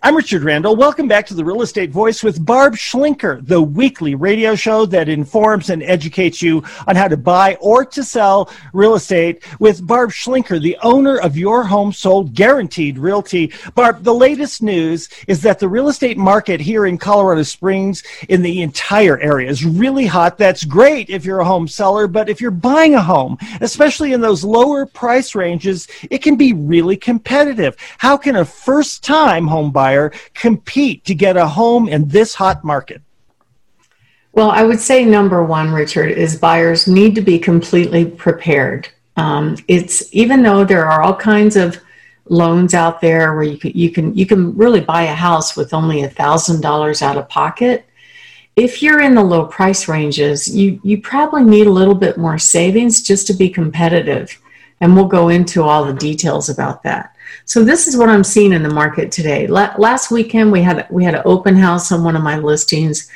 I'm Richard Randall. Welcome back to the Real Estate Voice with Barb Schlinker, the weekly radio show that informs and educates you on how to buy or to sell real estate with Barb Schlinker, the owner of Your Home Sold Guaranteed Realty. Barb, the latest news is that the real estate market here in Colorado Springs, in the entire area, is really hot. That's great if you're a home seller, but if you're buying a home, especially in those lower price ranges, it can be really competitive. How can a first time home buyer buyer compete to get a home in this hot market? Well, I would say number one, Richard, is buyers need to be completely prepared. Um, it's even though there are all kinds of loans out there where you can you can you can really buy a house with only a thousand dollars out of pocket. If you're in the low price ranges, you you probably need a little bit more savings just to be competitive, and we'll go into all the details about that. So this is what I'm seeing in the market today. last weekend we had we had an open house on one of my listings.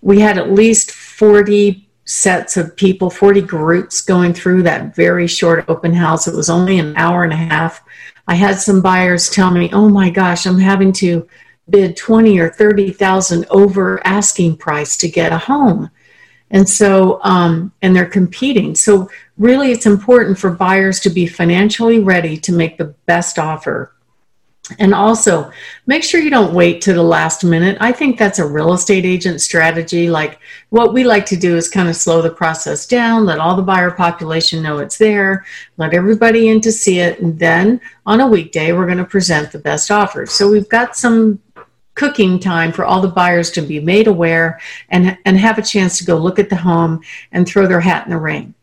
We had at least 40 sets of people, 40 groups going through that very short open house. It was only an hour and a half. I had some buyers tell me, "Oh my gosh, I'm having to bid 20 or 30,000 over asking price to get a home." And so, um, and they're competing. So, really, it's important for buyers to be financially ready to make the best offer. And also, make sure you don't wait to the last minute. I think that's a real estate agent strategy. Like, what we like to do is kind of slow the process down, let all the buyer population know it's there, let everybody in to see it, and then on a weekday, we're going to present the best offers. So, we've got some cooking time for all the buyers to be made aware and, and have a chance to go look at the home and throw their hat in the ring.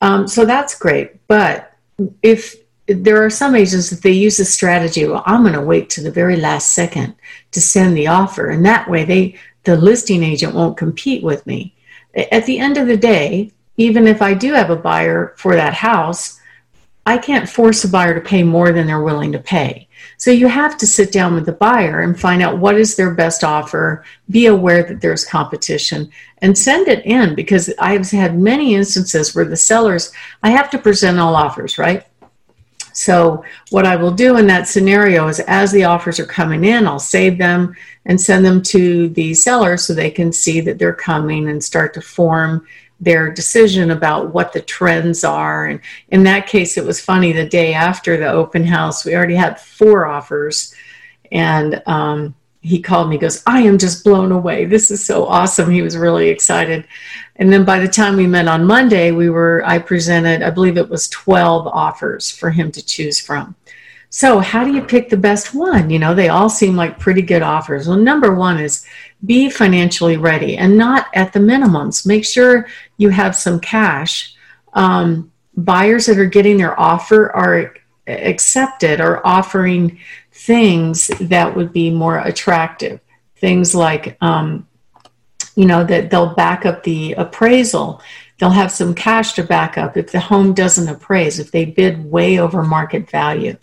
Um, so that's great. But if there are some agents that they use a strategy, well, I'm going to wait to the very last second to send the offer, and that way they the listing agent won't compete with me. At the end of the day, even if I do have a buyer for that house, I can't force a buyer to pay more than they're willing to pay. So you have to sit down with the buyer and find out what is their best offer, be aware that there's competition, and send it in because I've had many instances where the sellers, I have to present all offers, right? So, what I will do in that scenario is as the offers are coming in, I'll save them and send them to the seller so they can see that they're coming and start to form their decision about what the trends are. And in that case, it was funny the day after the open house, we already had four offers. And um, he called me, goes, I am just blown away. This is so awesome. He was really excited. And then by the time we met on Monday, we were, I presented, I believe it was 12 offers for him to choose from. So, how do you pick the best one? You know, they all seem like pretty good offers. Well, number one is be financially ready and not at the minimums. Make sure you have some cash. Um, buyers that are getting their offer are accepted are offering things that would be more attractive. Things like, um, you know, that they'll back up the appraisal they'll have some cash to back up if the home doesn't appraise, if they bid way over market value.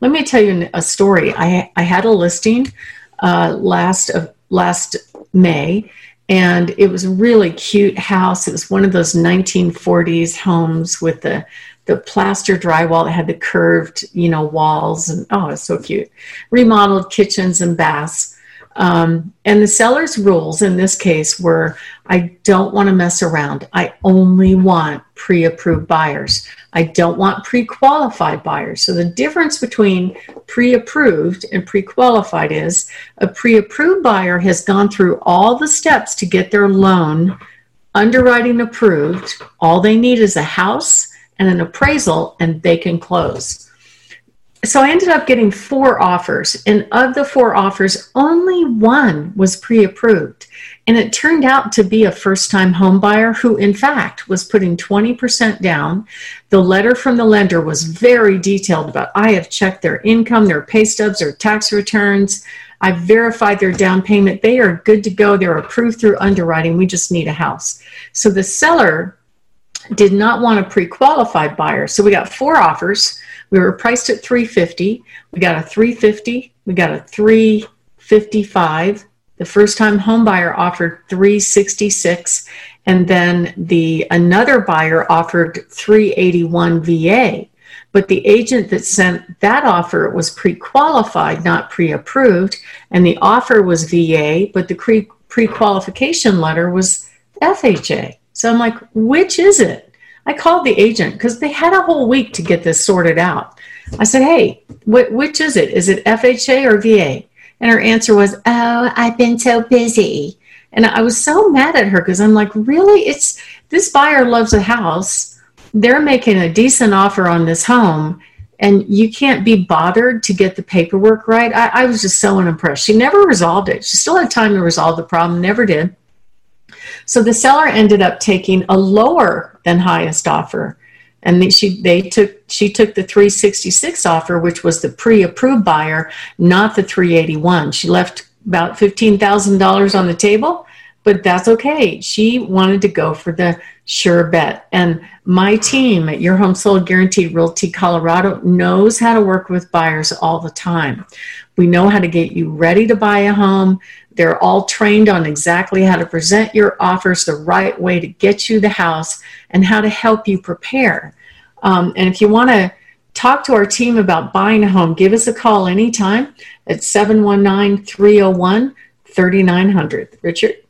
Let me tell you a story. I, I had a listing uh, last of last May, and it was a really cute house. It was one of those 1940s homes with the the plaster drywall that had the curved, you know, walls, and oh, it's so cute. Remodeled kitchens and baths um, and the seller's rules in this case were I don't want to mess around. I only want pre approved buyers. I don't want pre qualified buyers. So the difference between pre approved and pre qualified is a pre approved buyer has gone through all the steps to get their loan underwriting approved. All they need is a house and an appraisal, and they can close so I ended up getting four offers, and of the four offers, only one was pre approved. And it turned out to be a first time home buyer who, in fact, was putting 20% down. The letter from the lender was very detailed about I have checked their income, their pay stubs, their tax returns. I've verified their down payment. They are good to go. They're approved through underwriting. We just need a house. So the seller did not want a pre qualified buyer. So we got four offers we were priced at 350. We got a 350. We got a 355. The first time home buyer offered 366 and then the another buyer offered 381 VA. but the agent that sent that offer was pre-qualified, not pre-approved, and the offer was VA, but the pre pre-qualification letter was FHA. So I'm like, which is it? I called the agent because they had a whole week to get this sorted out. I said, hey, wh- which is it? Is it FHA or VA? And her answer was, oh, I've been so busy. And I was so mad at her because I'm like, really? It's this buyer loves a house. They're making a decent offer on this home, and you can't be bothered to get the paperwork right. I, I was just so unimpressed. She never resolved it. She still had time to resolve the problem, never did. So the seller ended up taking a lower than highest offer. And she they took she took the 366 offer, which was the pre-approved buyer, not the 381. She left about $15,000 on the table, but that's okay. She wanted to go for the sure bet. And my team at Your Home Sold Guaranteed Realty Colorado knows how to work with buyers all the time. We know how to get you ready to buy a home. They're all trained on exactly how to present your offers the right way to get you the house and how to help you prepare. Um, and if you want to talk to our team about buying a home, give us a call anytime at 719 301 3900. Richard?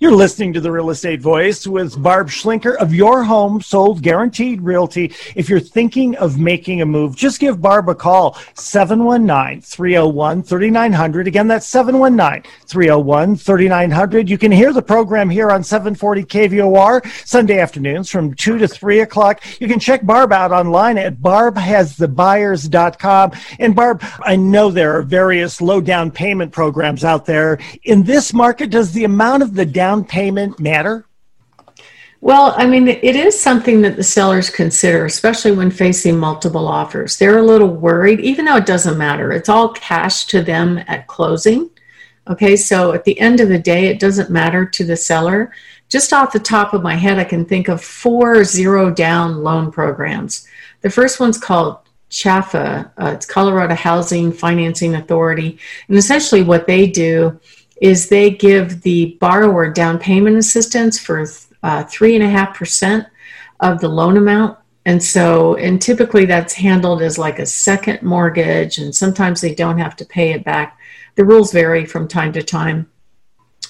You're listening to the Real Estate Voice with Barb Schlinker of Your Home Sold Guaranteed Realty. If you're thinking of making a move, just give Barb a call, 719-301-3900. Again, that's 719-301-3900. You can hear the program here on 740 KVOR Sunday afternoons from 2 to 3 o'clock. You can check Barb out online at barbhasthebuyers.com. And Barb, I know there are various low down payment programs out there. In this market, does the amount of the down payment matter? Well, I mean, it is something that the sellers consider, especially when facing multiple offers. They're a little worried, even though it doesn't matter. It's all cash to them at closing. Okay, so at the end of the day, it doesn't matter to the seller. Just off the top of my head, I can think of four zero down loan programs. The first one's called CHFA, uh, it's Colorado Housing Financing Authority. And essentially, what they do is they give the borrower down payment assistance for uh, three and a half percent of the loan amount. And so, and typically that's handled as like a second mortgage, and sometimes they don't have to pay it back. The rules vary from time to time.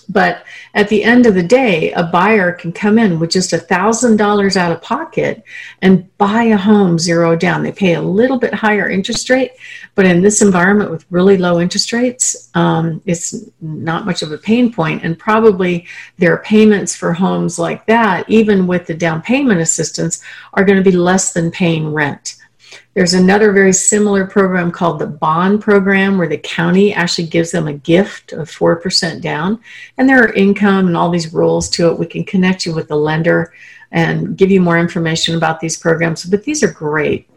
But at the end of the day, a buyer can come in with just a $1,000 out of pocket and buy a home zero down. They pay a little bit higher interest rate, but in this environment with really low interest rates, um, it's not much of a pain point. And probably their payments for homes like that, even with the down payment assistance, are going to be less than paying rent. There's another very similar program called the bond program where the county actually gives them a gift of 4% down. And there are income and all these rules to it. We can connect you with the lender and give you more information about these programs, but these are great.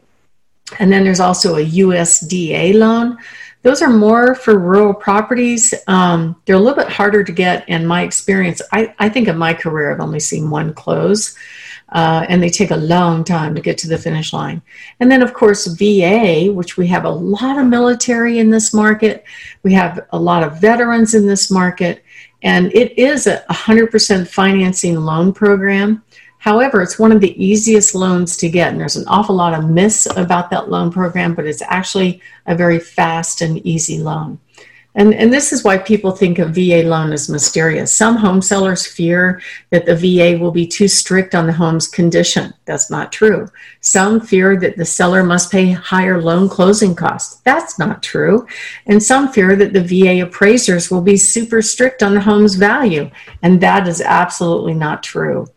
And then there's also a USDA loan. Those are more for rural properties. Um, they're a little bit harder to get in my experience. I, I think in my career, I've only seen one close uh, and they take a long time to get to the finish line. And then, of course, VA, which we have a lot of military in this market, we have a lot of veterans in this market, and it is a 100% financing loan program. However, it's one of the easiest loans to get, and there's an awful lot of myths about that loan program, but it's actually a very fast and easy loan. And, and this is why people think a VA loan is mysterious. Some home sellers fear that the VA will be too strict on the home's condition. That's not true. Some fear that the seller must pay higher loan closing costs. That's not true. And some fear that the VA appraisers will be super strict on the home's value. And that is absolutely not true.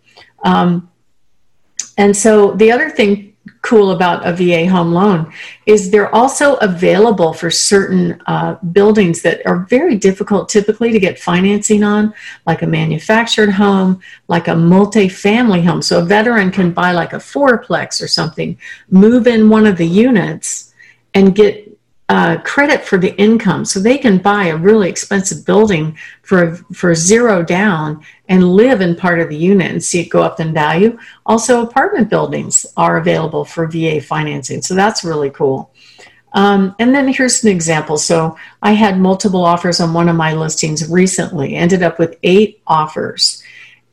Um, and so the other thing cool about a VA home loan is they're also available for certain uh, buildings that are very difficult typically to get financing on, like a manufactured home, like a multi-family home. So a veteran can buy like a fourplex or something, move in one of the units, and get uh, credit for the income, so they can buy a really expensive building for for zero down and live in part of the unit and see it go up in value. Also, apartment buildings are available for VA financing, so that's really cool. Um, and then here's an example. So I had multiple offers on one of my listings recently. Ended up with eight offers,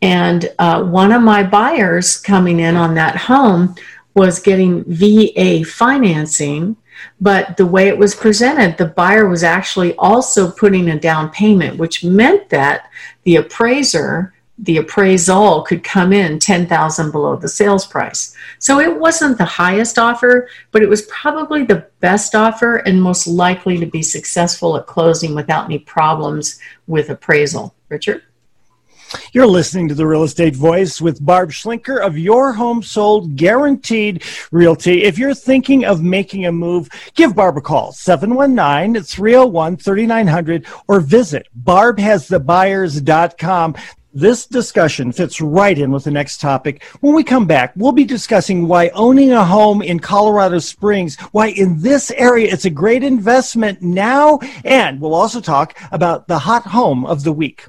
and uh, one of my buyers coming in on that home was getting VA financing, but the way it was presented, the buyer was actually also putting a down payment, which meant that the appraiser the appraisal could come in 10,000 below the sales price. So it wasn't the highest offer, but it was probably the best offer and most likely to be successful at closing without any problems with appraisal. Richard? You're listening to the Real Estate Voice with Barb Schlinker of Your Home Sold Guaranteed Realty. If you're thinking of making a move, give Barb a call, 719 301 3900, or visit barbhasthebuyers.com. This discussion fits right in with the next topic. When we come back, we'll be discussing why owning a home in Colorado Springs, why in this area it's a great investment now, and we'll also talk about the hot home of the week.